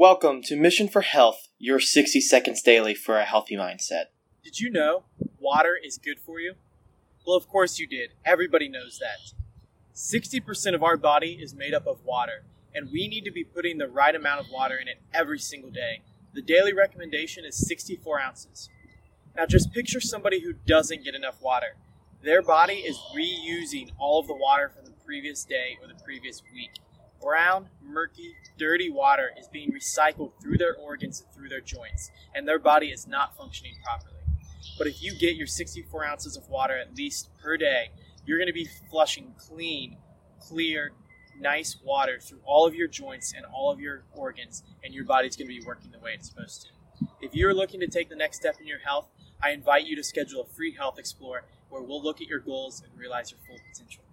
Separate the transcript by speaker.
Speaker 1: Welcome to Mission for Health, your 60 seconds daily for a healthy mindset.
Speaker 2: Did you know water is good for you? Well, of course you did. Everybody knows that. 60% of our body is made up of water, and we need to be putting the right amount of water in it every single day. The daily recommendation is 64 ounces. Now, just picture somebody who doesn't get enough water. Their body is reusing all of the water from the previous day or the previous week. Brown, murky, dirty water is being recycled through their organs and through their joints, and their body is not functioning properly. But if you get your 64 ounces of water at least per day, you're going to be flushing clean, clear, nice water through all of your joints and all of your organs, and your body's going to be working the way it's supposed to. If you're looking to take the next step in your health, I invite you to schedule a free Health Explore where we'll look at your goals and realize your full potential.